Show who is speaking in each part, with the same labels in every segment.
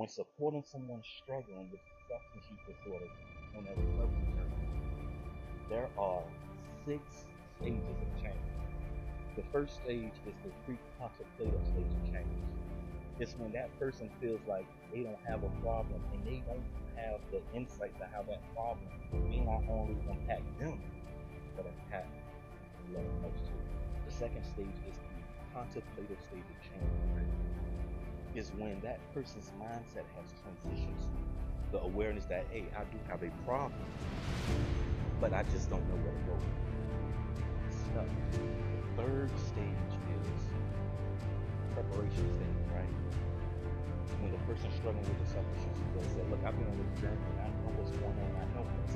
Speaker 1: when supporting someone struggling with substance use disorder on a recovery journey, there are six stages of change. The first stage is the pre-contemplative stage of change. It's when that person feels like they don't have a problem and they don't have the insight to how that problem may not only impact them, but impact the other folks too. The second stage is the contemplative stage of change. Is when that person's mindset has transitioned to the awareness that, hey, I do have a problem, but I just don't know where to go. Stuck. The third stage is preparation stage, right? When the person struggling with the substance use they say, look, I've been on this journey I know what's going on, I know what's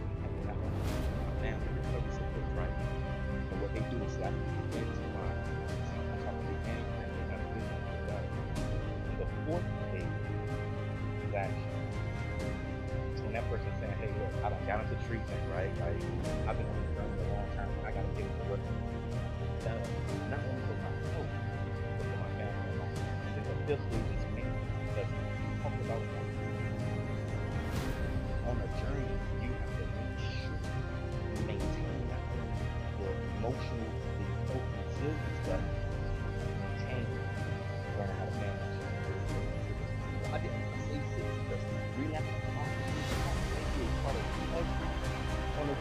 Speaker 1: fourth stage is action. It's when that person saying, hey, look, I done got into treatment, right? Like, I've been on this journey a long time, and I gotta get into work. That, not only for myself, but for my family alone. And then the fifth stage is me, because talk about. On a journey, you have to make sure you maintain that the emotional, the resilience that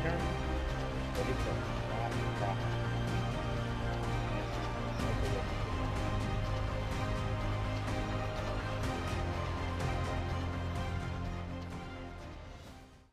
Speaker 1: 片儿，我 we'll.